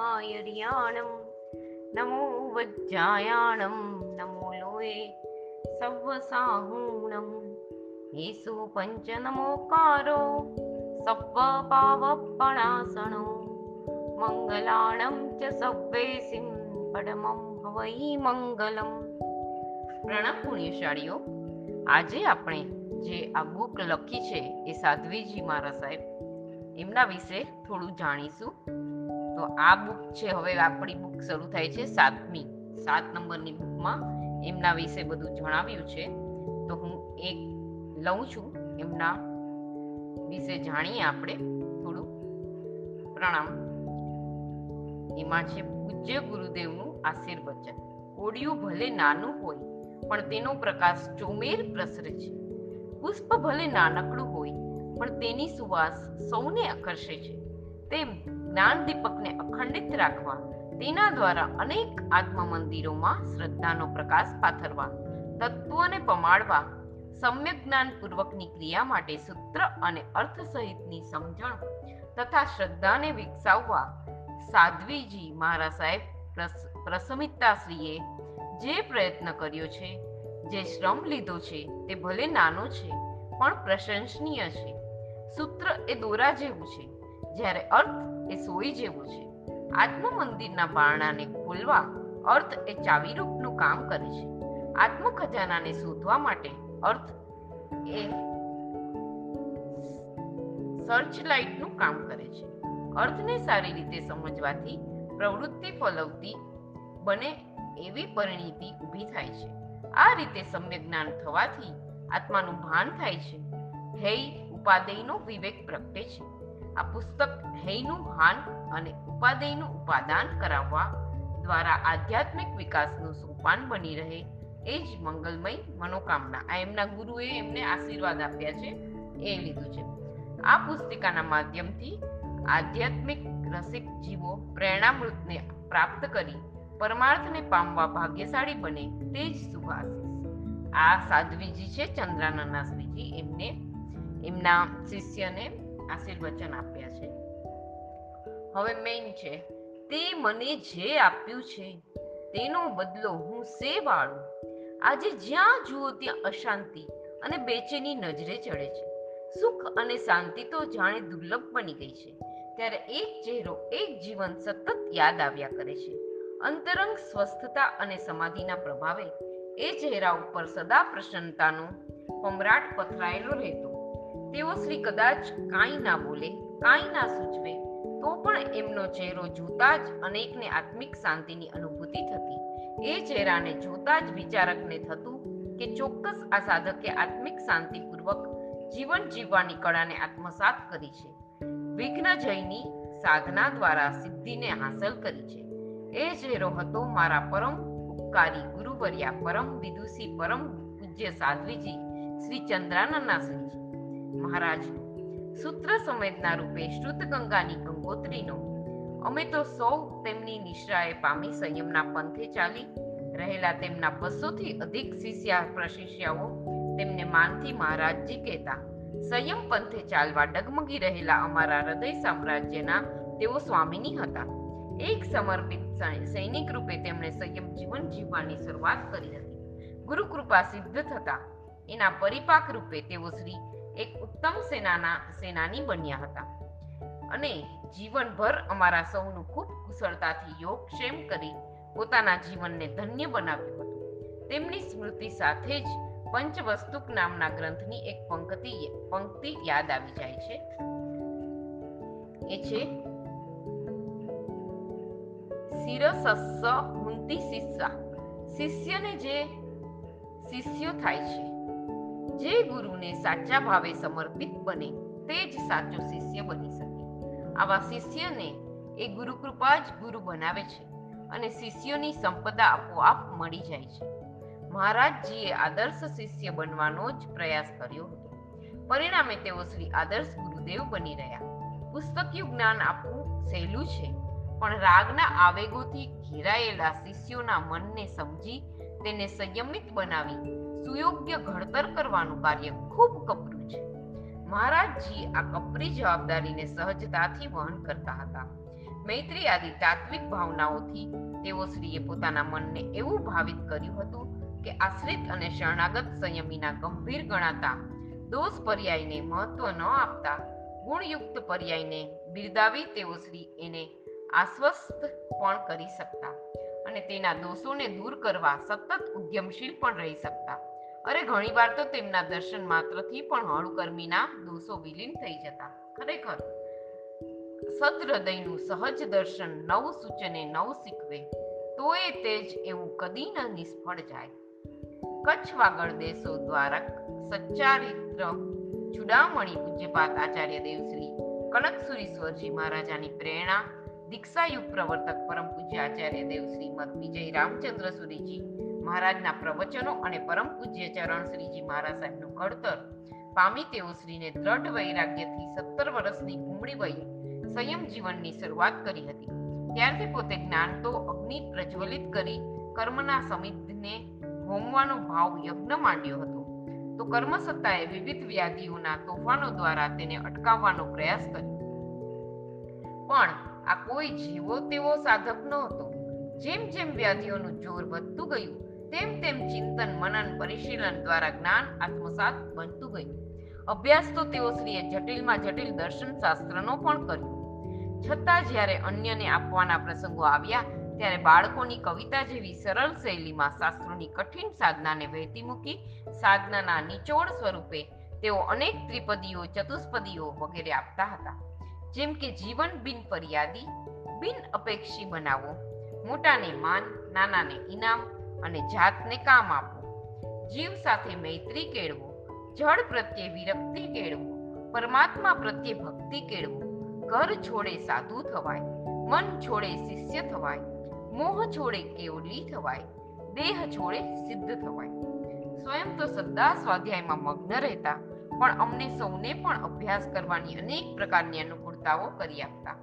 આયર્યાણમ નમો વજ્જાયાણમ નમો લોએ સવ્વસાહૂણમ યેસુ પંચ નમોકારો સવ્વ પાવપણાસણો મંગલાણમ ચ સવ્વેસિમ પડમમ હવૈ મંગલમ પ્રણામ પુણ્યશાળીઓ આજે આપણે જે આ બુક લખી છે એ સાધ્વીજી મારા સાહેબ એમના વિશે થોડું જાણીશું. તો આ બુક છે, હવે આપણી બુક શરૂ થાય છે સાતમી, સાત નંબરની બુકમાં એમના વિશે બધું જણાવ્યું છે. તો હું એક લઉં છું, એમના વિશે જાણીએ આપણે થોડું. પ્રણામ. એમાં છે, પૂજ્ય ગુરુદેવનું આશીર્વચન. કોડિયું ભલે નાનું હોય, પણ તેનો પ્રકાશ ચોમેર પ્રસરે છે. પુષ્પ ભલે નાનકડું હોય પણ તેની સુવાસ સૌને આકર્ષે છે. તેમ જ્ઞાન દીપકને અખંડિત રાખવા, તેના દ્વારા અનેક આત્મ મંદિરોમાં શ્રદ્ધાનો પ્રકાશ પાથરવા, તત્વોને પમાડવા, સમ્યક જ્ઞાનપૂર્વકની ક્રિયા માટે સૂત્ર અને અર્થ સહિતની સમજણ તથા શ્રદ્ધાને વિકસાવવા સાધ્વીજી મહારાજ સાહેબ પ્રસમિતાશ્રીએ જે પ્રયત્ન કર્યો છે, જે શ્રમ લીધો છે, તે ભલે નાનો છે, પણ પ્રશંસનીય છે. સૂત્ર એ દોરા જેવું છે, જ્યારે અર્થ એ સોય જેવું છે. આત્મ મંદિરના બારણાને ખોલવા અર્થ એ ચાવીરૂપનું કામ કરે છે. આત્મ ખજાનાને શોધવા માટે અર્થ એ સર્ચલાઇટનું કામ કરે છે. અર્થને સારી રીતે સમજવાથી પ્રવૃત્તિ ફલવતી બને એવી પરિણીતિ ઊભી થાય છે. આ રીતે સમ્યક જ્ઞાન થવાથી આત્માનું ભાન થાય છે. હૈ ઉપાદેયનો વિવેક પ્રગટે છે. આ પુસ્તક હૈનું ભાન અને ઉપાદેયનું ઉપાદાન કરાવવા દ્વારા આધ્યાત્મિક વિકાસનું સોપાન બની રહે. એ જ મંગલમય મનોકામના. આ એમના ગુરુએ એમને આશીર્વાદ આપ્યા છે. એ લીધું છે. આ પુસ્તિકાના માધ્યમથી આધ્યાત્મિક રસિક જીવો પ્રેરણામૃતને પ્રાપ્ત કરી પરમાર્થને પામવા ભાગ્યશાળી બને તે જ શુભ આ સાધ્વીજી છે ચંદ્રાનંદના શ્રીજી એમને એમના શિષ્યને આશીર્વચન આપ્યા છે. હવે મેઇન છે, તે મને જે આપ્યું છે, તેનો બદલો હું સે વાળું? આજે જ્યાં જુઓ ત્યાં અશાંતિ અને બેચેની નજરે ચડે છે. સુખ અને શાંતિ તો જાણે દુર્લભ બની ગઈ છે. ત્યારે એક ચહેરો એક જીવન સતત યાદ આવ્યા કરે છે. અંતરંગ સ્વસ્થતા અને સમાધિના પ્રભાવે એ ચહેરા ઉપર સદા પ્રસન્નતાનો પમરાટ પથરાયેલો રહેતો. તેઓ શ્રી કદાચ કાંઈ ના બોલે, કાંઈ ના સૂચવે, તો પણ એમનો ચહેરો જોતા જ અનેકને આત્મિક શાંતિની અનુભૂતિ થતી. એ ચહેરાને જોતા જ વિચારકને થતું કે ચોક્કસ આ સાધકે આત્મિક શાંતિપૂર્વક જીવન જીવવાની કળાને આત્મસાત કરી છે. વિઘ્ન જયની સાધના દ્વારા સિદ્ધિને હાંસલ કરી છે. એ ચહેરો હતો મારા પરમ ઉપકારી ગુરુવર્યા પરમ વિદુષી પરમ પૂજ્ય સાધ્વીજી શ્રી ચંદ્રાનંદના શ્રીજી. મહારાજ, સૂત્ર સંવેદના રૂપે શ્રુત ગંગાની ગંગોત્રીનો. અમે તો સૌ તેમની નિશ્રાએ પામી સંયમના પંથે ચાલી રહેલા તેમના બસોથી અધિક શિષ્યા પ્રશિષ્યાઓ તેમને માનથી મહારાજજી કહેતા, સંયમ પંથે ચાલવા ડગમગી રહેલા અમારા હૃદય સામ્રાજ્યના તેઓ સ્વામીની હતા. એક સમર્પિત સૈનિક રૂપે તેમણે સંયમ જીવન જીવવાની શરૂઆત કરી હતી. ગુરુ કૃપા સિદ્ધ થતા, એના પરિપાક રૂપે તેઓ શ્રી એક ઉત્તમ સેનાના સેનાની બન્યા હતા. અને જીવનભર અમારા સૌનું ખૂબ કુશળતાથી યોગક્ષેમ કરી પોતાના જીવનને ધન્ય બનાવ્યું હતું. તેમની સ્મૃતિ સાથે જ પંચવસ્તુક નામના ગ્રંથની એક પંક્તિ પંક્તિ યાદ આવી જાય છે. એ છે, શિરસસ્સ હુંતી શિષ્યા શિષ્યને જે શિષ્યો થાય છે જે ગુરુને સાચા ભાવે સમર્પિત બને, તે જ સાચો શિષ્ય બની શકે. આવા શિષ્યને એ ગુરુ કૃપા જ ગુરુ બનાવે છે અને શિષ્યોની સંપદા આપોઆપ મળી જાય છે. મહારાજજીએ આદર્શ શિષ્ય બનવાનો જ પ્રયાસ કર્યો હતો. પરિણામે તેઓ શ્રી આદર્શ ગુરુદેવ બની રહ્યા. પુસ્તકિયું જ્ઞાન આપવું સહેલું છે, પણ રાગના આવેગોથી ઘેરાયેલા શિષ્યોના મનને સમજી તેને સંયમિત બનાવી સુયોગ્ય ઘડતર કરવાનું કાર્ય ખૂબ કપરું છે. મહારાજજી આ કપરી જવાબદારીને સહજતાથી વહન કરતા હતા. મૈત્રી આદિ તાત્વિક ભાવનાઓથી તેઓ શ્રીએ પોતાના મનને એવું ભાવિત કર્યું હતું કે આશ્રિત અને શરણાગત સંયમીના ગંભીર ગણાતા દોષ પર્યાયને મહત્વ ન આપતા ગુણયુક્ત પર્યાયને બિરદાવી તેઓ શ્રી એને આશ્વસ્ત પણ કરી શકતા અને તેના દોષોને દૂર કરવા સતત ઉદ્યમશીલ પણ રહી શકતા. અરે ઘણીવાર તો તેમના દર્શન માત્રથી પણ હળુકર્મીના દોષો વિલીન થઈ જતા. ખરેખર, સદહૃદયનું સહજ દર્શન નવ સૂચને નવ શીખવે તે જ એવું કદી ન નિષ્ફળ જાય. કચ્છ વાગડ દેશો દ્વારક, સચ્ચારિત્ર ચુડામણી પૂજ્યપાત આચાર્ય દેવશ્રી કનકસુરીશ્વરજી મહારાજાની પ્રેરણા, દીક્ષાયુગ પ્રવર્તક પરમ પૂજ્ય આચાર્ય દેવશ્રી મત વિજય રામચંદ્ર સુરીજી મહારાજના પ્રવચનો અને પરમ પૂજ્ય ચરણ શ્રીજી મહારાજ સાહેબનું ઘડતર. પામી તેઓ શ્રીને દ્રઢ વૈરાગ્યથી સત્તર વર્ષની ઉમળી વયે સંયમ જીવનની શરૂઆત કરી હતી. ત્યારથી પોતે જ્ઞાન તો અગ્નિ પ્રજ્વલિત કરી કર્મના સમિતને હોમવાનો ભાવ યજ્ઞ માંડ્યો હતો. તો કર્મસત્તાએ વિવિધ વ્યાધિઓના તોફાનો દ્વારા તેને અટકાવવાનો પ્રયાસ કર્યો. પણ આ કોઈ જીવો તેવો સાધક ન હતો. જેમ જેમ વ્યાધિઓનું જોર વધતું ગયું તેમ તેમ ચિંતન, મનન, પરિશીલન દ્વારા જ્ઞાન, આત્મસાત બનતું ગયું. અભ્યાસ તો તેઓ શ્રીએ જટિલમાં જટિલ દર્શન શાસ્ત્રનો પણ કર્યો. છતાં જ્યારે અન્યને આપવાના પ્રસંગો આવ્યા, ત્યારે બાળકોની કવિતા જેવી સરળ શૈલીમાં શાસ્ત્રોની કઠિન સાધનાને વહેતી મૂકી, સાધનાના નિચોડ સ્વરૂપે તેઓ અનેક ત્રિપદીઓ, ચતુષ્પદીઓ વગેરે આપતા હતા. જેમ કે જીવન બિન ફરિયાદી, બિન અપેક્ષી બનાવો, મોટાને માન, નાનાને ઇનામ અને જાતને કામ આપો જીવ સાથે મૈત્રી કેળવો, જળ પ્રત્યે વિરક્તિ કેળવો, પરમાત્મા પ્રત્યે ભક્તિ કેળવો. ઘર છોડે સાધુ થવાય, મન છોડે શિષ્ય થવાય, મોહ છોડે કેવલી થવાય, દેહ છોડે સિદ્ધ થવાય. સ્વયં તો સદા સ્વાધ્યાયમાં મગ્ન રહેતા, પણ અમને સૌને પણ અભ્યાસ કરવાની અનેક પ્રકારની અનુકૂળતાઓ કરી આપતા.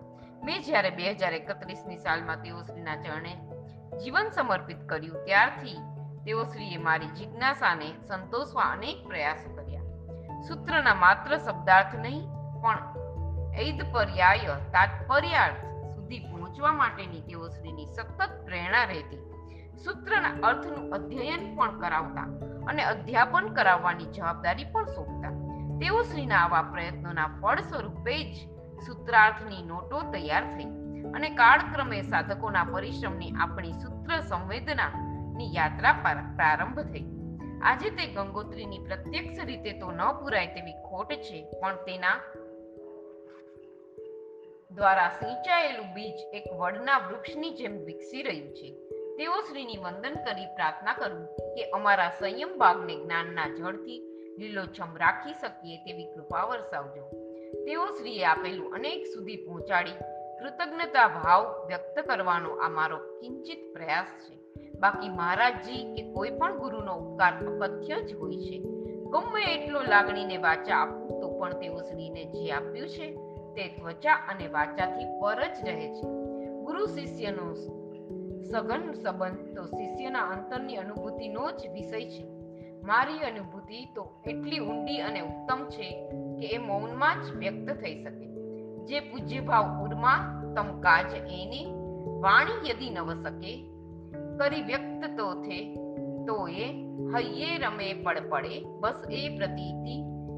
મેં જ્યારે બે હજાર એકત્રીસની સાલમાં તેઓ શ્રીના ચરણે જીવન સમર્પિત કર્યું. ત્યારથી તેઓ શ્રીએ મારી જિજ્ઞાસાને સંતોષવા અનેક પ્રયાસો કર્યા. સૂત્રના માત્ર શબ્દાર્થ નહીં, પણ ઐદ પર્યાય તાત્પર્યાર્થ સુધી પહોંચવા માટેની તેઓ શ્રીની સતત પ્રેરણા રહેતી. સૂત્રના અર્થનું અધ્યયન પણ કરાવતા અને અધ્યાપન કરાવવાની જવાબદારી પણ સોંપતા. તેઓ શ્રીના આવા પ્રયત્નોના ફળ સ્વરૂપે જ સૂત્રાર્થની નોટો તૈયાર થઈ. અને કાળક્રમે સાધકોના પરિશ્રમની આપણી સૂત્ર સંવેદનાની યાત્રા પ્રારંભ થઈ. આજે તે ગંગોત્રીની પ્રત્યક્ષ રીતે તો ન પુરાય તેવી ખોટ છે, પણ તેના દ્વારા સિંચાયેલું બીજ એક વડના વૃક્ષની જેમ વિકસી રહ્યું છે. તેઓ શ્રીની વંદન કરી પ્રાર્થના કરું કે અમારા સંયમ બાગને જ્ઞાનના જળથી લીલોછમ રાખી શકીએ તેવી કૃપા વરસાવજો. તેઓ શ્રીએ આપેલું અનેક સુધી પહોંચાડી કૃતજ્ઞતા ભાવ વ્યક્ત કરવાનો આ મારો કિંચિત પ્રયાસ છે. બાકી મહારાજજી કે કોઈ પણ ગુરુનો ઉપકાર અકથ્ય જ હોય છે. ગમે એટલો લાગણીને વાચા આપું તો પણ તેઓ શ્રીને જે આપ્યું છે તે ત્વચા અને વાચાથી પર જ રહે છે. ગુરુ શિષ્યનો સઘન સંબંધ તો શિષ્યના અંતરની અનુભૂતિનો જ વિષય છે. મારી અનુભૂતિ તો એટલી ઊંડી અને ઉત્તમ છે કે એ મૌનમાં જ વ્યક્ત થઈ શકે. જે પૂજ્ય ભાવ ઉર્મા તમ કાજ એને વાણી યદી નવ શકે, કરી વ્યક્ત તો થે તો એ હૈયે રમે પડ પડે, બસ એ પ્રતીતિ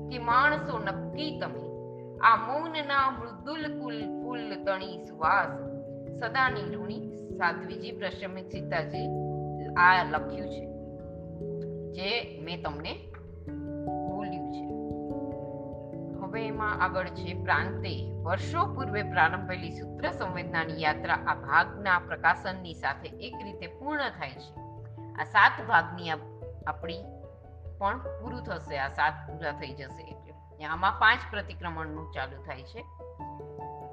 કે માણસો નક્કી તમે. આ મૌનના મૃદુલ કુલ ફૂલ તણી સુવાસ. સદાની ઋણી સાધ્વીજી પ્રશમિત સીતાજી આ લખ્યું છે. જે મેં તમને હવે આગળ છે પ્રાંતે. વર્ષો પૂર્વે પ્રારંભેલી સૂત્ર સંવેદનાની યાત્રા આ ભાગના પ્રકાશનની સાથે એક રીતે પૂર્ણ થાય છે. આ સાત ભાગની આપણી પણ પૂરું થશે. આ સાત પૂરા થઈ જશે એટલે. આમાં પાંચ પ્રતિક્રમણનું ચાલુ થાય છે.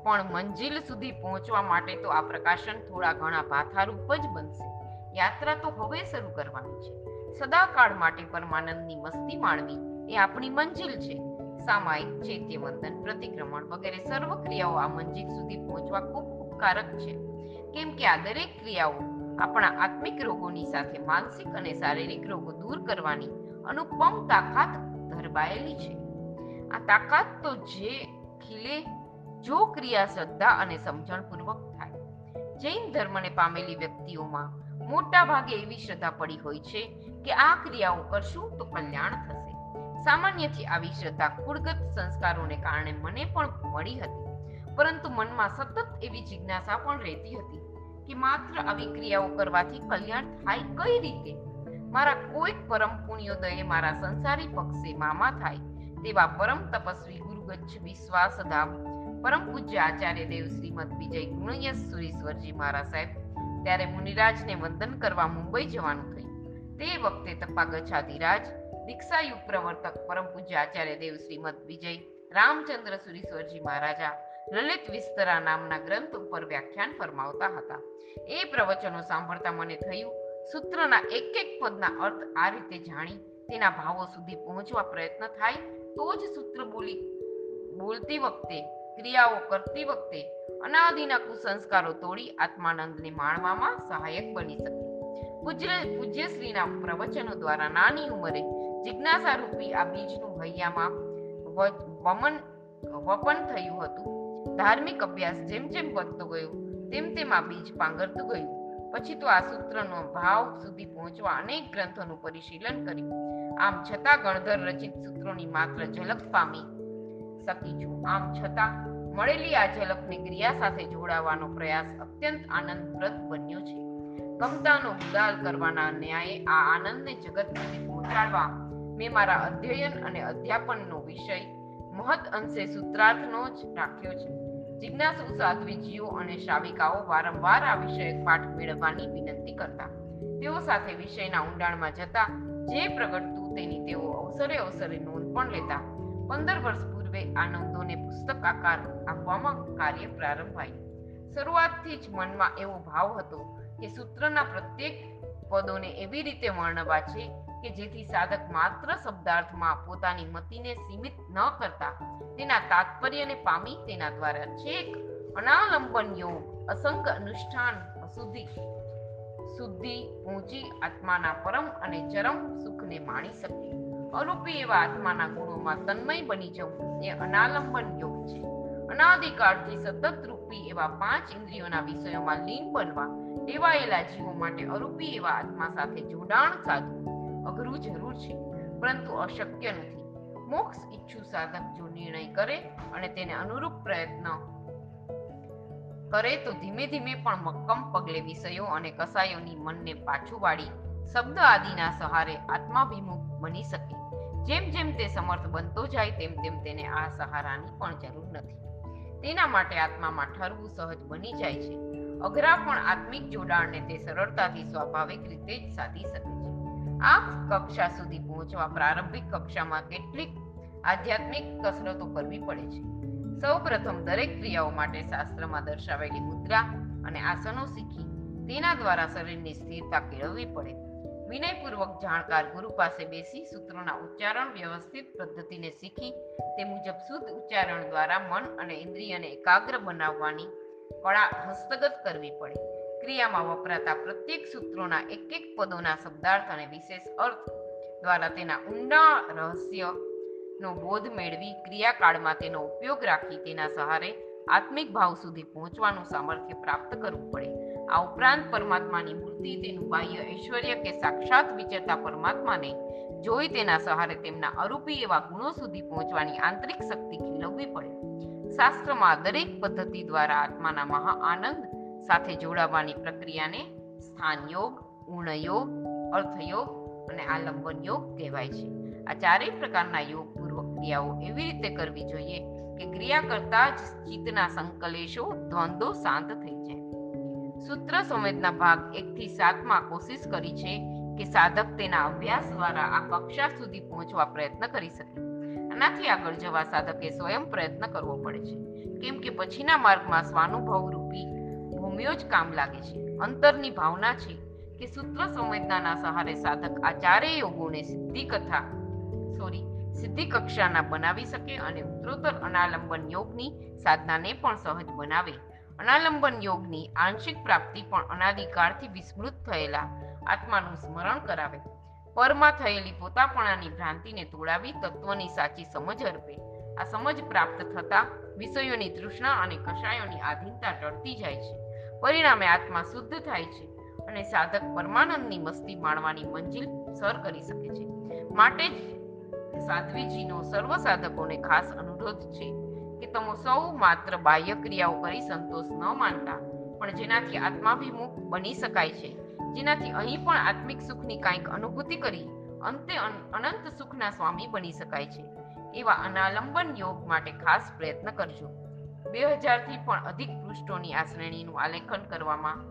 પણ મંજિલ સુધી પહોંચવા માટે તો આ પ્રકાશન થોડા ઘણા ભાથારૂપ જ બનશે. યાત્રા તો હવે શરૂ કરવાની છે. સદાકાળ માટે પરમાનંદની મસ્તી માણવી એ આપણી મંજિલ છે. સામાયિક ચૈત્યવંદન પ્રતિક્રમણ વગેરે સર્વ ક્રિયાઓ આ મંજિલ સુધી પહોંચવા ખૂબ ઉપકારક છે. કેમ કે આ દરેક ક્રિયાઓ આપણા આત્મિક રોગોની સાથે માનસિક અને શારીરિક રોગો દૂર કરવાની અનુપમ તાકાત ધરબાયેલી છે. આ તાકાત તો જે ખીલે, જો ક્રિયા શ્રદ્ધા અને સમજણપૂર્વક થાય. જૈન ધર્મને પામેલી વ્યક્તિઓમાં મોટા ભાગે એવી શ્રદ્ધા પડી હોય છે કે આ ક્રિયાઓ કરશું તો કલ્યાણ થશે. સામાન્યથી આવી શ્રદ્ધા કુળગત સંસ્કારોને કારણે મને પણ મળી હતી. પરંતુ મનમાં સતત એવી જિજ્ઞાસા પણ રહેતી હતી કે માત્ર આવી ક્રિયાઓ કરવાથી કલ્યાણ થાય કઈ રીતે? મારા કોઈક પરમ પુણ્યોદયે મારા સંસારી પક્ષે મામા થાય તેવા પરમ તપસ્વી ગુરુગચ્છ વિશ્વાસધામ, પરમ પૂજ્ય આચાર્ય દેવ શ્રીમદ વિજય ગુણયસ સુરેશ્વરજી મહારાજ સાહેબ, ત્યારે મુનિરાજને વંદન કરવા મુંબઈ જવાનું થયું. તે વખતે તપાગચ્છાધિરાજ દીક્ષાયુગ પ્રવર્તક પરમ પૂજ્ય આચાર્ય દેવ શ્રીમદ વિજય રામચંદ્ર સુરીશ્વરજી મહારાજા લલિત વિસ્તરા નામના ગ્રંથ ઉપર વ્યાખ્યાન ફરમાવતા હતા. એ પ્રવચનો સાંભળતા મને થયું, સૂત્રના એક એક પદના અર્થ આ રીતે જાણી, તેના ભાવો સુધી પહોંચવા પ્રયત્ન થાય, તો જ સૂત્ર બોલી, બોલતી વખતે, ક્રિયાઓ કરતી વખતે, અનાદિના કુસંસ્કારો તોડી આત્માનંદને માણવામાં સહાયક બની શકે. પૂજ્ય, પૂજ્યશ્રીના પ્રવચનો દ્વારા નાની ઉંમરે જિજ્ઞાસા રૂપી આ બીજનું હૈયામાં વમન વપન થયું હતું. ધાર્મિક અભ્યાસ જેમ જેમ વધતો ગયો, તેમ તેમ આ બીજ પાંગરતું ગયું. પછી તો આ સૂત્રનો ભાવ સુધી પહોંચવા અનેક ગ્રંથોનું પરિશીલન કર્યું. આમ છતાં ગણધર રચિત સૂત્રોની માત્ર ઝલક પામી શકી છું. આમ છતાં મળેલી આ ઝલકને ક્રિયા સાથે જોડાવાનો પ્રયાસ અત્યંત આનંદપ્રદ બન્યો છે. કમતાનો ઉદાર કરવાના ન્યાયે આ આનંદને જગત સુધી પહોંચાડવા મેં મારા અધ્યયન અને અધ્યાપનનો વિષય મહદ અંશે સૂત્રાર્થનો જ રાખ્યો છે. જિજ્ઞાસુ સાધ્વીજીઓ અને શાવિકાઓ વારંવાર આ વિષયક પાઠ મેળવવાની વિનંતી કરતા. તેઓ સાથે વિષયના ઊંડાણમાં જતા જે પ્રગટતું તેની તેઓ અવસરે અવસરે નોંધ પણ લેતા. પંદર વર્ષ પૂર્વે આ નોંધોને પુસ્તક આકાર આપવામાં કાર્ય પ્રારંભાયું. શરૂઆતથી જ મનમાં એવો ભાવ હતો કે સૂત્રના પ્રત્યેક પદોને એવી રીતે વર્ણવા છે કે જેથી સાધક માત્ર શબ્દાર્થમાં પોતાની મતિને સીમિત ન કરતા, તેના તાત્પર્યને પામી તેના દ્વારા છેક અનાલંબન યોગ અસંગ અનુષ્ઠાન સુધી શુદ્ધિ પહોંચી આત્માના પરમ અને ચરમ સુખને માણી શકે. અરૂપી એવા આત્માના ગુણોમાં તન્મય બની જવું એ અનાલંબન યોગ છે. અનાદિકાળથી સતત રૂપી એવા પાંચ ઇન્દ્રિયોના વિષયોમાં લીન બનવા, ટેવાયેલા જીવો માટે અરૂપી એવા આત્મા સાથે જોડાણ સાધવું અઘરું જરૂર છે, પરંતુ અશક્ય નથી. મોક્ષ ઈચ્છુ સાધક જો નિર્ણય કરે અને તેને અનુરૂપ પ્રયત્ન કરે, તો ધીમે ધીમે પણ મક્કમ પગલે વિષયો અને કસાયોની મનને પાછું વાળી શબ્દ આદિના સહારે આત્માભિમુખ બની શકે. જેમ જેમ તે સમર્થ બનતો જાય, તેમ તેમ તેને આ સહારાની પણ જરૂર નથી. તેના માટે આત્મામાં ઠરવું સહજ બની જાય છે. અઘરા પણ આત્મિક જોડાણને તે સરળતાથી સ્વાભાવિક રીતે જ સાધી શકે. આ કક્ષા સુધી પહોંચવા પ્રારંભિક કક્ષામાં કેટલીક આધ્યાત્મિક કસરતો કરવી પડે છે. સૌપ્રથમ દરેક ક્રિયાઓ માટે શાસ્ત્રમાં દર્શાવેલી મુદ્રા અને આસનો શીખી તેના દ્વારા શરીરની સ્થિરતા કેળવવી પડે. વિનયપૂર્વક જાણકાર ગુરુ પાસે બેસી સૂત્રોના ઉચ્ચારણ વ્યવસ્થિત પદ્ધતિને શીખી તે મુજબ શુદ્ધ ઉચ્ચારણ દ્વારા મન અને ઇન્દ્રિયને એકાગ્ર બનાવવાની કળા હસ્તગત કરવી પડે. ક્રિયામાં વપરાતા પ્રત્યેક સૂત્રોના એક એક પદોના શબ્દાર્થ અને વિશેષ અર્થ દ્વારા તેના ઊંડા રહસ્ય નો બોધ મેળવી ક્રિયાકાળમાં તેનો ઉપયોગ રાખી તેના સહારે આત્મિક ભાવ સુધી પહોંચવાનું સામર્થ્ય પ્રાપ્ત કરવું પડે. આ ઉપરાંત પરમાત્માની મૂર્તિ, તેનું બાહ્ય ઐશ્વર્ય કે સાક્ષાત વિચરતા પરમાત્માને જોઈ તેના સહારે તેમના અરૂપી એવા ગુણો સુધી પહોંચવાની આંતરિક શક્તિ ખીલવવી પડે. શાસ્ત્રમાં દરેક પદ્ધતિ દ્વારા આત્માના મહા આનંદ સાથે જોડાવાની પ્રક્રિયાને સ્થાન યોગ ઉણ યોગ અર્થયોગ અને આલંબન યોગ કહેવાય છે. આ ચારેય પ્રકારના યોગ પૂર્વક ક્રિયાઓ એવી રીતે કરવી જોઈએ કે ક્રિયા કરતા જ ચિત્તના સંકલેશો, દ્વંદ્વો શાંત થઈ જાય. સૂત્ર સંવેદના ભાગ એક થી સાતમાં કોશિશ કરી છે કે સાધક તેના અભ્યાસ દ્વારા આ કક્ષા સુધી પહોંચવા પ્રયત્ન કરી શકે. આનાથી આગળ જવા સાધકે સ્વયં પ્રયત્ન કરવો પડે છે. કેમ કે પછીના માર્ગમાં સ્વાનુભવ રૂપી ભૂમિઓ જ કામ લાગે છે. અંતરની ભાવના છે કે સૂત્ર સંવેદનાના સહારે સાધક આ ચારેય યોગોને સિદ્ધિ કથા સોરી સિદ્ધિ કક્ષાના બનાવી શકે અને ઉત્તરોત્તર અનાલંબન યોગની સાધનાને પણ સહજ બનાવે. અનાલંબન યોગની આંશિક પ્રાપ્તિ પણ અનાદિકાળથી વિસ્મૃત થયેલા આત્માનું સ્મરણ કરાવે. પરમાં થયેલી પોતાપણાની ભ્રાંતિને તોડાવી તત્વની સાચી સમજ અર્પે. આ સમજ પ્રાપ્ત થતા વિષયોની તૃષ્ણા અને કષાયોની આધીનતા ટળતી જાય છે. પરિણામે આત્મા શુદ્ધ થાય છે અને સાધક પરમાનંદની મસ્તી માણવાની મંજિલ સર કરી શકે છે. માટે જ સાધ્વીજીનો સર્વ સાધકોને ખાસ અનુરોધ છે કે તમે સૌ માત્ર બાહ્ય ક્રિયાઓ કરી સંતોષ ન માનતા, પણ જેનાથી આત્માભિમુખ બની શકાય છે. જેનાથી અહીં પણ આત્મિક સુખની કાંઈક અનુભૂતિ કરી અંતે અનંત સુખના સ્વામી બની શકાય છે. એવા અનાલંબન યોગ માટે ખાસ પ્રયત્ન કરજો. બે હજારથી પણ અધિક પૃષ્ઠોની આ શ્રેણીનું આલેખન કરવામાં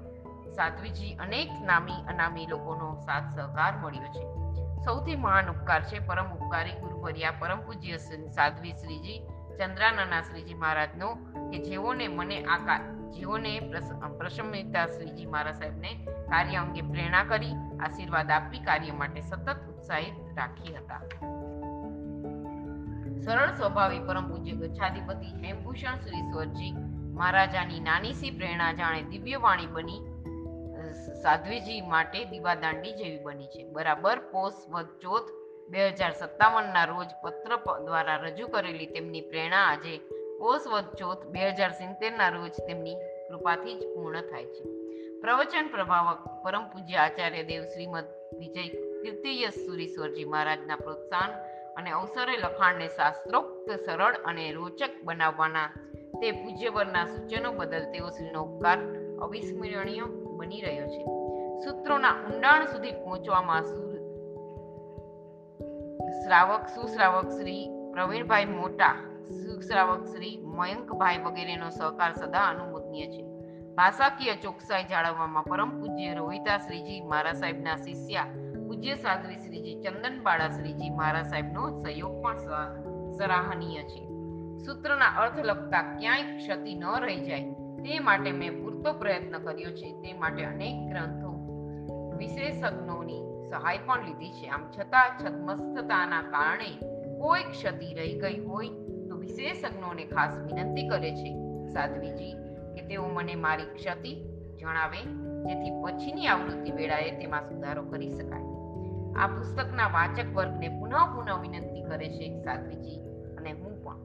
સાધ્વીજી અનેક નામી અનામી લોકોનો સાથ સહકાર મળ્યો છે. સૌથી મહાન ઉપકાર છે પરમ ઉપકારી ગુરુવર્યા પરમ પૂજ્ય સાધ્વી શ્રીજી ચંદ્રાનના શ્રીજી મહારાજનો કે જેઓને મને આ જેઓને પ્રશમિતા શ્રીજી મહારાજ સાહેબને કાર્ય અંગે પ્રેરણા કરી, આશીર્વાદ આપી કાર્ય માટે સતત ઉત્સાહિત રાખી હતા. સરળ સ્વભાવી પરમ પૂજ્ય ગચ્છાધિપતિ હેમભૂષણ શ્રી સ્વરજી મહારાજાની નાની સી પ્રેરણા જાણે દિવ્ય વાણી બની સાધ્વીજી માટે દીવાદાંડી જેવી બની છે. બરાબર, પોષ, વદ, ચોથ બે હજાર સત્તાવનના રોજ પત્ર દ્વારા રજૂ કરેલી તેમની પ્રેરણા આજે પોષ, વદ, ચોથ બે હજાર સિત્તેરના રોજ તેમની કૃપાથી જ પૂર્ણ થાય છે. પ્રવચન પ્રભાવક પરમ પૂજ્ય આચાર્ય દેવ શ્રીમદ વિજય કીર્તિયસ સુરીશ્વરજી મહારાજના પ્રોત્સાહન અને અવસરે લખાણને શાસ્ત્રોક્ત, સરળ અને રોચક બનાવવાના તે પૂજ્યવરના સૂચનો બદલ તેઓ શ્રીનો ઉપકાર અવિસ્મરણીય બની રહ્યો છે. સૂત્રોના ઊંડાણ સુધી પહોંચવામાં શ્રાવક, સુશ્રાવક શ્રી પ્રવીણભાઈ મોટા, સુશ્રાવક શ્રી મયંકભાઈ વગેરેનો સહકાર સદા અનુમોદનીય છે. ભાષાકીય ચોકસાઈ જાળવવામાં પરમ પૂજ્ય રોહિતા શ્રીજી મારા સાહેબના શિષ્યા પૂજ્ય સાધ્વી શ્રીજી ચંદનબાળા શ્રીજી મારા સાહેબનો સહયોગ પણ સરાહનીય છે. સૂત્રના અર્થ લગતા ક્યાંય ક્ષતિ ન રહી જાય, તે માટે મેં પૂરતો પ્રયત્ન કર્યો છે, તે માટે અનેક ગ્રંથો વિશેષજ્ઞોની સહાય પણ લીધી છે. આમ છતાં છદ્મસ્થતાના કારણે કોઈ ક્ષતિ રહી ગઈ હોય, તો વિશેષજ્ઞોને ખાસ વિનંતી કરે છે સાધ્વીજી કે તેઓ મને મારી ક્ષતિ જણાવે, જેથી પછીની આવૃત્તિ વેળાએ તેમાં સુધારો કરી શકાય. આ પુસ્તકના વાચક વર્ગને પુનઃ પુનઃ વિનંતી કરે છે, સાધ્વીજી અને હું પણ.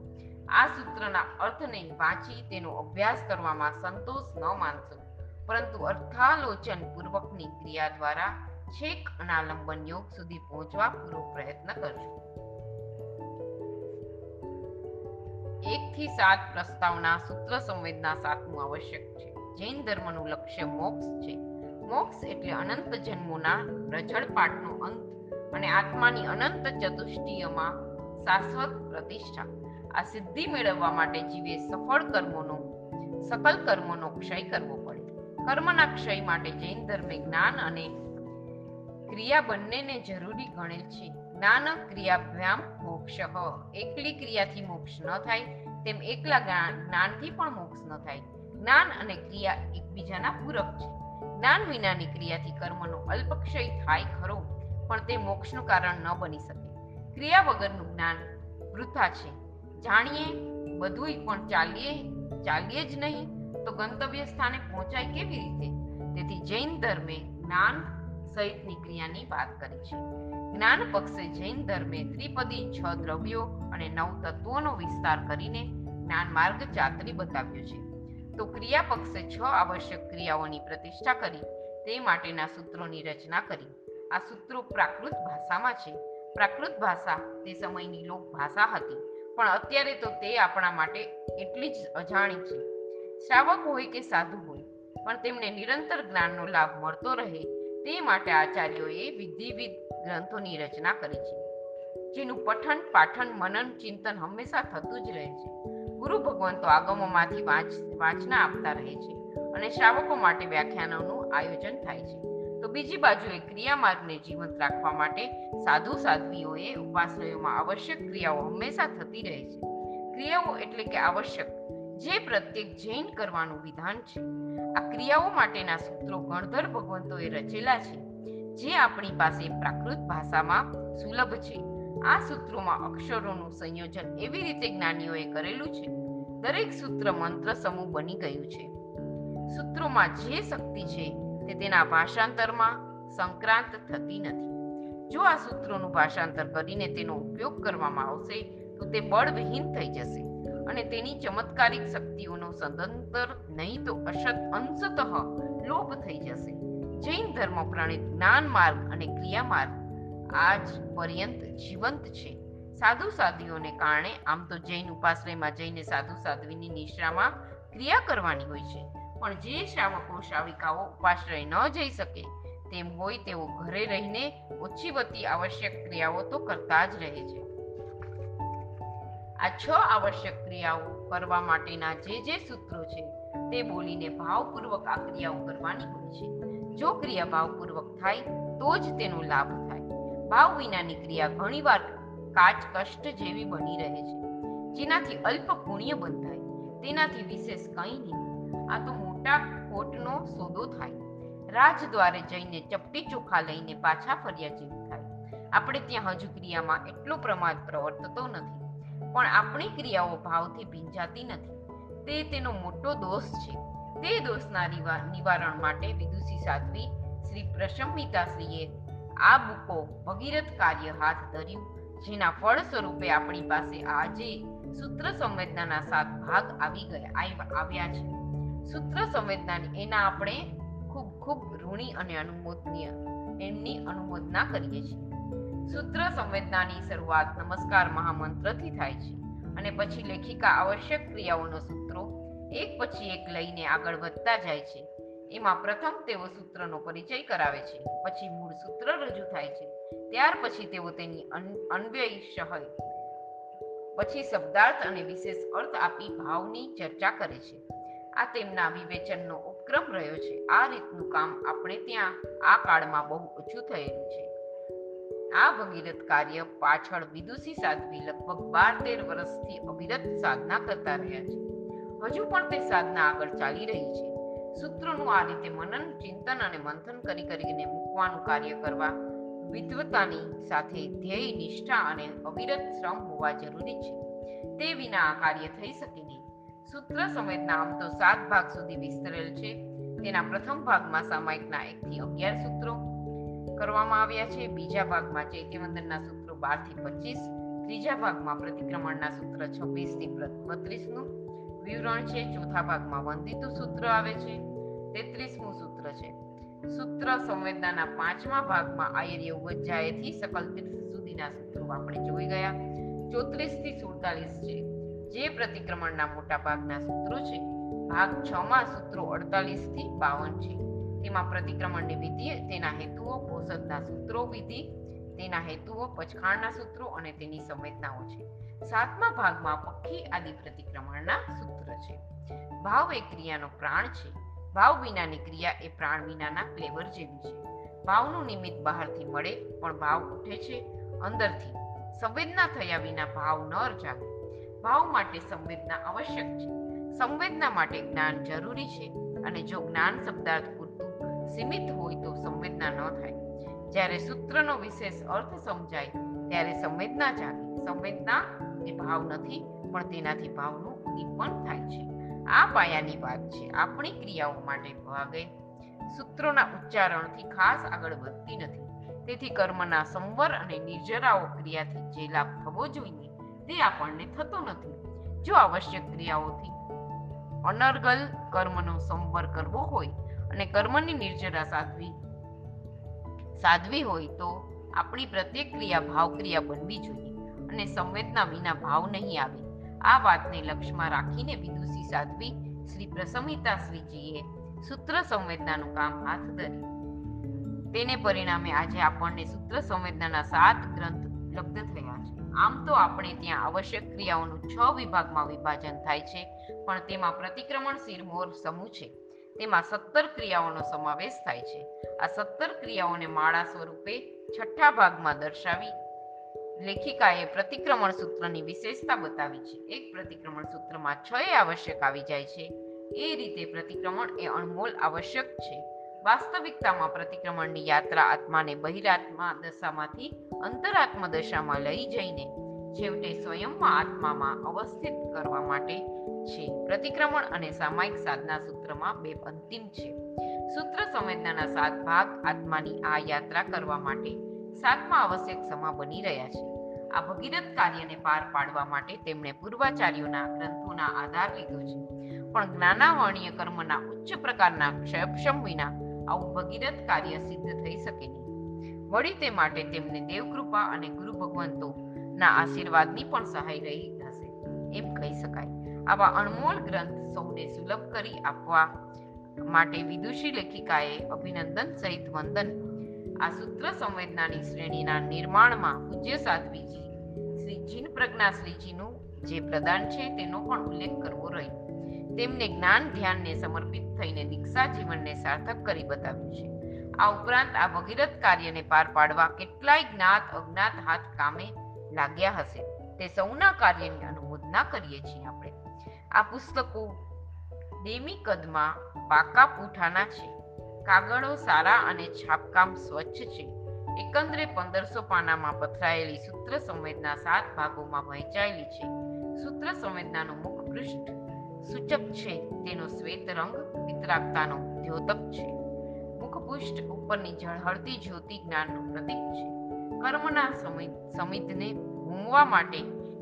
આ સૂત્રના અર્થને વાંચી તેનો અભ્યાસ કરવામાં સંતોષ ન માનશો. પરંતુ અર્થાલોચન પૂર્વકની ક્રિયા દ્વારા છેક અનાલંબન યોગ સુધી પહોંચવા પૂરો પ્રયત્ન કરજો એક થી સાત પ્રસ્તાવના સૂત્ર સંવેદના સાતમું આવશ્યક છે. જૈન ધર્મનું લક્ષ્ય મોક્ષ છે. મોક્ષ એટલે અનંત જન્મોના રજળપાટનો અંત અને આત્માની અનંત ચતુષ્ટિયમાં શાશ્વત પ્રતિષ્ઠા. આ સિદ્ધિ મેળવવા માટે જીવે સફળ કર્મોનો, સકલ કર્મોનો ક્ષય કરવો પડે. કર્મના ક્ષય માટે જૈન ધર્મે જ્ઞાન અને ક્રિયા બંનેને જરૂરી ગણેલ છે. જ્ઞાન ક્રિયાભ્યામ મોક્ષ. એકલી ક્રિયાથી મોક્ષ ન થાય, તેમ એકલા જ્ઞાનથી પણ મોક્ષ ન થાય. જ્ઞાન અને ક્રિયા એકબીજાના પૂરક છે. જ્ઞાન વિનાની ક્રિયાથી કર્મનો અલ્પક્ષય થાય ખરો, પણ તે મોક્ષનું કારણ ન બની શકે. ક્રિયા વગરનું જ્ઞાન વૃથા છે. જાણીએ, બધુંય પણ ચાલીએ ચાલીએ જ નહીં, તો ગંતવ્ય સ્થાને પહોંચાય કેવી રીતે? તેથી જૈન ધર્મે જ્ઞાન સહિતની ક્રિયાની વાત કરી છે. જ્ઞાન પક્ષે જૈન ધર્મે ત્રિપદી, છ દ્રવ્યો અને નવ તત્વોનો વિસ્તાર કરીને જ્ઞાન માર્ગ ચાતરી બતાવ્યો છે. તો ક્રિયાપક્ષે છ આવશ્યક ક્રિયાઓની પ્રતિષ્ઠા કરી, તે માટેના સૂત્રોની રચના કરી. આ સૂત્રો પ્રાકૃત ભાષામાં છે. પ્રાકૃત ભાષા તે સમયની લોક ભાષા હતી, પણ અત્યારે તો તે આપણા માટે એટલી જ અજાણી છે. શ્રાવક હોય કે સાધુ હોય, પણ તેમને નિરંતર જ્ઞાનનો લાભ મળતો રહે, તે માટે આચાર્યોએ વિધિવિધ ગ્રંથોની રચના કરી છે, જેનું પઠન, પાઠન, મનન, ચિંતન હંમેશા થતું જ રહે છે. ગુરુ ભગવંતો આગમોમાંથી વાંચ, વાંચના આપતા રહે છે અને શ્રાવકો માટે વ્યાખ્યાનોનું આયોજન થાય છે. તો બીજી બાજુએ ક્રિયા માર્ગને જીવંત રાખવા માટે સાધુ સાધ્વીઓએ ઉપાસનાઓમાં આવશ્યક ક્રિયાઓ હંમેશા થતી રહે છે. ક્રિયાઓ એટલે કે આવશ્યક, જે પ્રત્યેક જૈન કરવાનું વિધાન છે. આ ક્રિયાઓ માટેના સૂત્રો ગણધર ભગવંતોએ રચેલા છે, જે આપણી પાસે પ્રાકૃત ભાષામાં સુલભ છે. આ સૂત્રોમાં અક્ષરોનું સંયોજન એવી રીતે જ્ઞાનીઓએ કરેલું છે. દરેક સૂત્ર મંત્ર સમૂહ બની ગયું છે. સૂત્રોમાં જે શક્તિ છે તે તેના ભાષાંતરમાં સંક્રાંત થતી નથી. જો આ સૂત્રોનું ભાષાંતર કરીને તેનો ઉપયોગ કરવામાં આવશે, તો તો બળવિહીન થઈ જશે અને તેની ચમત્કારિક શક્તિઓનો સદંતર નહીં તો અશત અંશતઃ લોપ થઈ જશે. જૈન ધર્મ પ્રણિત જ્ઞાન માર્ગ અને ક્રિયા માર્ગ આજ પર્યંત જીવંત છે. સાધુ સાધ્વીઓને કારણે આમ તો જૈન ઉપાશ્રયમાં જઈને સાધુ સાધ્વીની નિશ્રામાં ક્રિયા કરવાની હોય છે. પણ જે શ્રાવકો શ્રાવિકાઓ ઉપાશ્રય ન જઈ શકે, તેમ હોય તેઓ ઘરે રહીને ઓછી વતી આવશ્યક ક્રિયાઓ તો કરતા જ રહે છે. આ છ આવશ્યક ક્રિયાઓ કરવા માટેના જે જે સૂત્રો છે, તે બોલીને ભાવપૂર્વક આ ક્રિયાઓ કરવાની હોય છે. જો ક્રિયા ભાવપૂર્વક થાય, તો જ તેનો લાભ થાય. ભાવ વિનાની ક્રિયા ઘણીવાર કાચ કષ્ટ જેવી બની રહે છે. જેનાથી અલ્પ પુણ્ય બંધાય. તેનાથી વિશેષ કંઈ નહીં. આ તો મોટા ખોટનો સોદો થાય. રાજદ્વારે જઈને ચપટી ચોખા લઈને પાછા ફર્યા જેવું થાય. આપણે ત્યાં હજુ ક્રિયામાં એટલો પ્રમાદ પ્રવર્તતો નથી. પણ આપણી ક્રિયાઓ ભાવથી ભીંજાતી નથી. તે તેનો મોટો દોષ છે. તે દોષના નિવા- નિવારણ માટે વિદુષી સાધ્વી શ્રી પ્રશમિતાશ્રીએ આ બુકો ભગીરથ કાર્ય હાથ ધર્યું, જેના ફળ સ્વરૂપે આપણી પાસે આજે સૂત્ર સંવેદનાના સાત ભાગ આવી ગયા આવ્યા છે. સૂત્ર સંવેદનાની એના આપણે ખૂબ ખૂબ ઋણી અને અનુમોદનીય, એમની અનુમોદના કરીએ છીએ. સૂત્ર સંવેદનાની શરૂઆત નમસ્કાર મહામંત્રથી થાય છે અને પછી લેખિકા આવશ્યક ક્રિયાઓનો સૂત્રો એક પછી એક લઈને આગળ વધતા જાય છે. એમાં પ્રથમ તેઓ સૂત્રનો પરિચય કરાવે છે, પછી મૂળ સૂત્ર રજૂ થાય છે, ત્યાર પછી તેઓ તેની અન- અન્વયી સહય, પછી શબ્દાર્થ અને વિશેષ અર્થ આપી ભાવની ચર્ચા કરે છે. આ તેમના વિવેચનનો ઉપક્રમ રહ્યો છે. આ રીતનું કામ આપણે ત્યાં, આ કાળમાં બહુ ઓછું થયેલું છે. આ ભગીરથ કાર્ય પાછળ વિદુષી સાધ્વી લગભગ બાર તેર વર્ષથી અવિરત સાધના કરતા રહ્યા છે. હજુ પણ તે સાધના આગળ ચાલી રહી છે. સૂત્રોનું આ રીતે મનન, ચિંતન અને મંથન કરી કરીને મૂકવાનું કાર્ય કરવા વિદ્વતાની સાથે ધ્યેય, નિષ્ઠા અને અવિરત શ્રમ હોવા જરૂરી છે. તે વિના આ કાર્ય થઈ શકે નહીં. સૂત્ર સંવેદના આમ તો સાત ભાગ સુધી વિસ્તરેલ છે. તેના પ્રથમ ભાગમાં સામાયિકના એકથી અગિયાર સૂત્રો કરવામાં આવ્યા છે. બીજા ભાગમાં ચૈત્યવંદનના સૂત્રો બારથી પચીસ, ત્રીજા ભાગમાં પ્રતિક્રમણના સૂત્ર છવ્વીસથી બત્રીસનું વિવરણ છે ચોથા ભાગમાં વંદિતુ સૂત્ર આવે છે. તેત્રીસમું સૂત્ર છે. સૂત્ર સંવેદનાના પાંચમા ભાગમાં આયર્ય ઉપજ્જાયથી સકલ તીર્થ સુધીના સૂત્રો આપણે જોઈ ગયા. ચોત્રીસથી સુડતાલીસ છે. જે પ્રતિક્રમણના મોટા ભાગના સૂત્રો છે. ભાગ છ માં સૂત્રો અડતાલીસથી બાવન છે. તેમાં પ્રતિક્રમણની વિધિ, તેના હેતુઓ પોષકના સૂત્રો, વિધિ તેના હેતુઓ, પછખાણના સૂત્રો અને તેની સંવેદનાઓ છે. સાતમા ભાગમાં પક્ષી આદિ પ્રતિક્રમણના સૂત્ર છે. ભાવ એ ક્રિયાનો પ્રાણ છે. ભાવ વિનાની ક્રિયા એ પ્રાણ વિનાના ફ્લેવર જેવી છે. ભાવનું નિમિત્ત બહારથી મળે, પણ ભાવ ઉઠે છે. અંદરથી સંવેદના થયા વિના ભાવ ન જાગે ભાવ માટે સંવેદના આવશ્યક છે. સંવેદના માટે જ્ઞાન જરૂરી છે. અને જો જ્ઞાન શબ્દાર્થ પૂરતું સીમિત હોય તો સંવેદના ન થાય. જ્યારે સૂત્રનો વિશેષ અર્થ સમજાય, ત્યારે સંવેદના જાગે. સંવેદના એ ભાવ નથી, પણ તેનાથી ભાવનું ઉદ્દીપન થાય છે. આ પાયાની વાત છે. આપણી ક્રિયાઓ માટે ભાગે. સૂત્રોના ઉચ્ચારણથી ખાસ આગળ વધતી નથી. તેથી કર્મના સંવર અને નિર્જરાઓ ક્રિયાથી જે લાભ થવો જોઈએ, તે આપણને થતો નથી. જો આવશ્યક ક્રિયાઓથી અનર્ગલ કર્મનો સંવર કરવો હોય અને કર્મની નિર્જરા સાધવી સાધવી હોય તો આપણી પ્રત્યેક ક્રિયા ભાવ ક્રિયા બનવી જોઈએ અને સંવેદના વિના ભાવ નહીં આવે. આ વાતને લક્ષ્યમાં રાખીને વિદુષી સાધ્વી શ્રી પ્રસમિતા શ્રીજીએ સૂત્ર સંવેદનાનું કામ હાથ ધર્યું. તેને પરિણામે આજે આપણને સૂત્ર સંવેદનાના સાત ગ્રંથ લબ્ધ થયા છે. આમ તો આપણે ત્યાં આવશ્યક ક્રિયાઓનું છ વિભાગમાં વિભાજન થાય છે, પણ તેમાં પ્રતિક્રમણ શિરમોર સમૂહ છે. તેમાં સત્તર ક્રિયાઓનો સમાવેશ થાય છે. આ સત્તર ક્રિયાઓને માળા સ્વરૂપે છઠ્ઠા ભાગમાં દર્શાવી લેખિકાએ પ્રતિક્રમણ સૂત્રની વિશેષતા બતાવી છે. એક પ્રતિક્રમણ સૂત્રમાં છ આવશ્યક આવી જાય છે. એ રીતે પ્રતિક્રમણ એ અણમોલ આવશ્યક છે. વાસ્તવિકતામાં પ્રતિક્રમણની યાત્રા આત્માને બહિરાત્મા દશામાંથી અંતરાત્મ દશામાં લઈ જઈને છેવટે સ્વયંમાં આત્મામાં અવસ્થિત કરવા માટે છે. પ્રતિક્રમણ અને સામાયિક સાધના સૂત્રમાં બે અંતિમ છે. સૂત્ર સંવેદનાના સાત ભાગ આત્માની આ યાત્રા કરવા માટે સાતમા આવશ્યક સમા બની રહ્યા છે. આ ભગીરથ કાર્યને પાર પાડવા માટે તેમણે પૂર્વાચાર્યોના ગ્રંથોના આધાર લીધો છે. પણ જ્ઞાનાવર્ણીય કર્મના ઉચ્ચ પ્રકારના ક્ષયક્ષમ વિના આવું ભગીરથ કાર્ય સિદ્ધ થઈ શકે નહીં. વળી તે માટે તેમને દેવકૃપા અને ગુરુ ભગવંતોના આશીર્વાદની પણ સહાય રહી હશે. એમ કહી શકાય. આવા અણમોલ ગ્રંથ સૌને સુલભ કરી આપવા માટે વિદુષી લેખિકાએ અભિનંદન સહિત વંદન. આ સૂત્ર સંવેદનાની શ્રેણીના નિર્માણમાં પૂજ્ય સાધ્વીજી શ્રી જીન પ્રજ્ઞા શ્રીજીનું જે પ્રદાન છે તેનો પણ ઉલ્લેખ કરવો રહ્યો. તેમને જ્ઞાન ધ્યાનને સમર્પિત થઈને દીક્ષા જીવનને સાર્થક કરી બતાવ્યું છે. આ ઉપરાંત આ ભગીરથ કાર્યને પાર પાડવા કેટલાય જ્ઞાત, અજ્ઞાત હાથ કામે લાગ્યા હશે. તે સૌના કાર્યની અનુમોદના કરીએ છીએ આ પુસ્તકો ડેમી કદમાં પાકા પૂઠાના છે. કાગળો સારા અને છાપકામ સ્વચ્છ છે. એકંદરે પંદરસો પાનામાં પથરાયેલી સૂત્ર સંવેદના સાત ભાગોમાં વહેંચાયેલી છે. સૂત્ર સંવેદનાનું મુખ પૃષ્ઠ સૂચક છે. તેનો શ્વેત રંગ વિતરાગતાનો દ્યોતક છે. મુખપૃષ્ઠ ઉપરની ઝળહળતી જ્યોતિ જ્ઞાનનું પ્રતીક છે. કર્મના સમિત, સમિતને ઘૂમવા માટે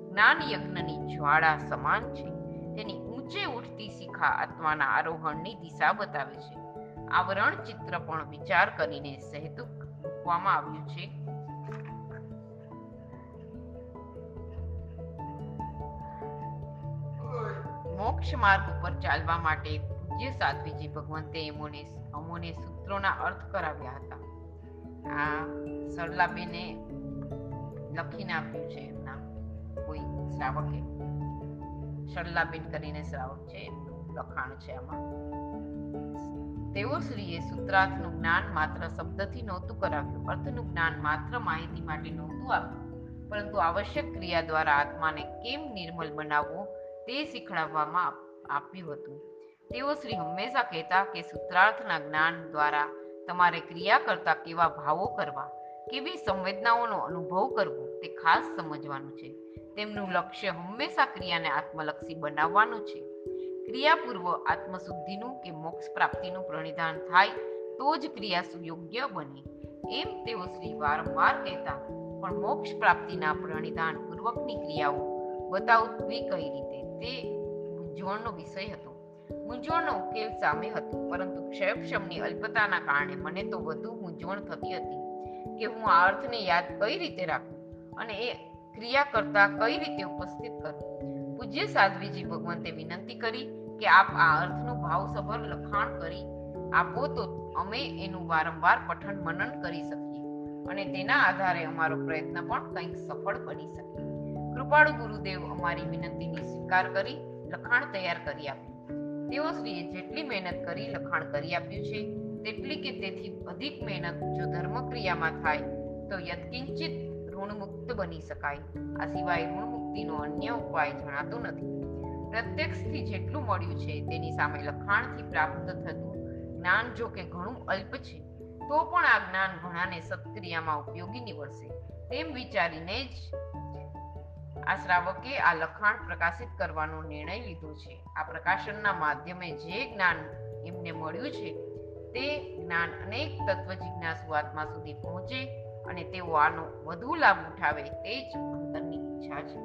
જ્ઞાન યજ્ઞની જ્વાળા સમાન છે. તેની ઊંચે ઉઠતી શિખા આત્માના આરોહણની દિશા બતાવે છે. આવરણ ચિત્ર પણ વિચાર કરીને સહેતુક મૂકવામાં આવ્યું છે. મોક્ષ માર્ગ ઉપર ચાલવા માટે પૂજ્ય સાધ્વીજી ભગવંતે એમોને અમોને સૂત્રોના અર્થ કરાવ્યા હતા. આ સરલાબેને લખીને આપ્યું છે એમના કોઈ શ્રાવકે. સરલાબેન કરીને શ્રાવક છે, એમનું લખાણ છે આમાં. તેઓ શ્રીએ સૂત્રાર્થનું જ્ઞાન માત્ર શબ્દથી નહોતું કરાવ્યું, અર્થનું જ્ઞાન માત્ર માહિતી માટે નહોતું આપ્યું. પરંતુ આવશ્યક ક્રિયા દ્વારા આત્માને કેમ નિર્મલ બનાવવો તે શીખવાડવામાં આપ્યું હતું. તેઓ શ્રી હંમેશા કહેતા કે સૂત્રાર્થના જ્ઞાન દ્વારા તમારે ક્રિયા કરતા કેવા ભાવો કરવા, કેવી સંવેદનાઓનો અનુભવ કરવો તે ખાસ સમજવાનું છે. તેમનું લક્ષ્ય હંમેશા ક્રિયાને આત્મલક્ષી બનાવવાનું છે. ક્રિયાપૂર્વ આત્મશુદ્ધિનું કે મોક્ષ પ્રાપ્તિનું પ્રણિધાન થાય તો જ ક્રિયા સુયોગ્ય બને. એમ તેઓ શ્રી વારંવાર કહેતા, પણ મોક્ષ પ્રાપ્તિના પ્રણિધાન પૂર્વકની ક્રિયાઓ. બતાવવી કઈ રીતે? તે મૂંઝવણનો વિષય હતો. મૂંઝવણનો ઉકેલ સામે હતો, પરંતુ ક્ષયક્ષમની અલ્પતાના કારણે મને તો વધુ મૂંઝવણ થતી હતી કે હું આ અર્થને યાદ કઈ રીતે રાખું? અને એ ક્રિયા કરતા કઈ રીતે ઉપસ્થિત કરવું પૂજ્ય સાધ્વીજી ભગવંતે વિનંતી કરી કે આપ આ અર્થનું ભાવસભર લખાણ કરી આપો તો અમે એનું વારંવાર પઠન મનન કરી શકીએ અને તેના આધારે અમારો પ્રયત્ન પણ કંઈક સફળ બની શકે. કૃપાળુ ગુરુદેવ અમારી વિનંતીને સ્વીકાર કરી લખાણ તૈયાર કરી આપ્યું. તેઓ શ્રીએ જેટલી મહેનત કરી લખાણ કરી આપ્યું છે, તેટલી કે તેથી અધિક મહેનત જો ધર્મક્રિયામાં થાય તો યત્કિંચિત ઋણમુક્ત બની શકાય. આ સિવાય ઋણમુક્તિનો અન્ય ઉપાય જણાતો નથી. પ્રત્યક્ષથી જેટલું મળ્યું છે તેની સામે લખાણથી પ્રાપ્ત થતું જ્ઞાન જો કે ઘણું અલ્પ છે, તો પણ આ જ્ઞાન ઘણાને સત્ક્રિયામાં ઉપયોગી નીવડશે. તેમ વિચારીને જ આ શ્રાવકે આ લખાણ પ્રકાશિત કરવાનો નિર્ણય લીધો છે. આ પ્રકાશનના માધ્યમે જે જ્ઞાન એમને મળ્યું છે, તે જ્ઞાન અનેક તત્વ જિજ્ઞાસુ આત્મા સુધી પહોંચે અને તેઓ આનો વધુ લાભ ઉઠાવે તે જ અંતરની ઈચ્છા છે.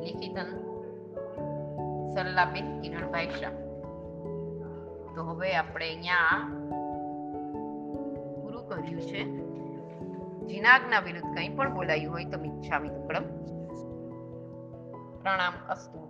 લિખિતન સરલાબેન કિરણભાઈ શાહ. તો હવે આપણે અહીંયા પૂરું કર્યું છે. જીનાગના વિરુદ્ધ કંઈ પણ બોલાયું હોય તો મિચ્છામી દુક્કડમ પ્રણામ અસ્તુ.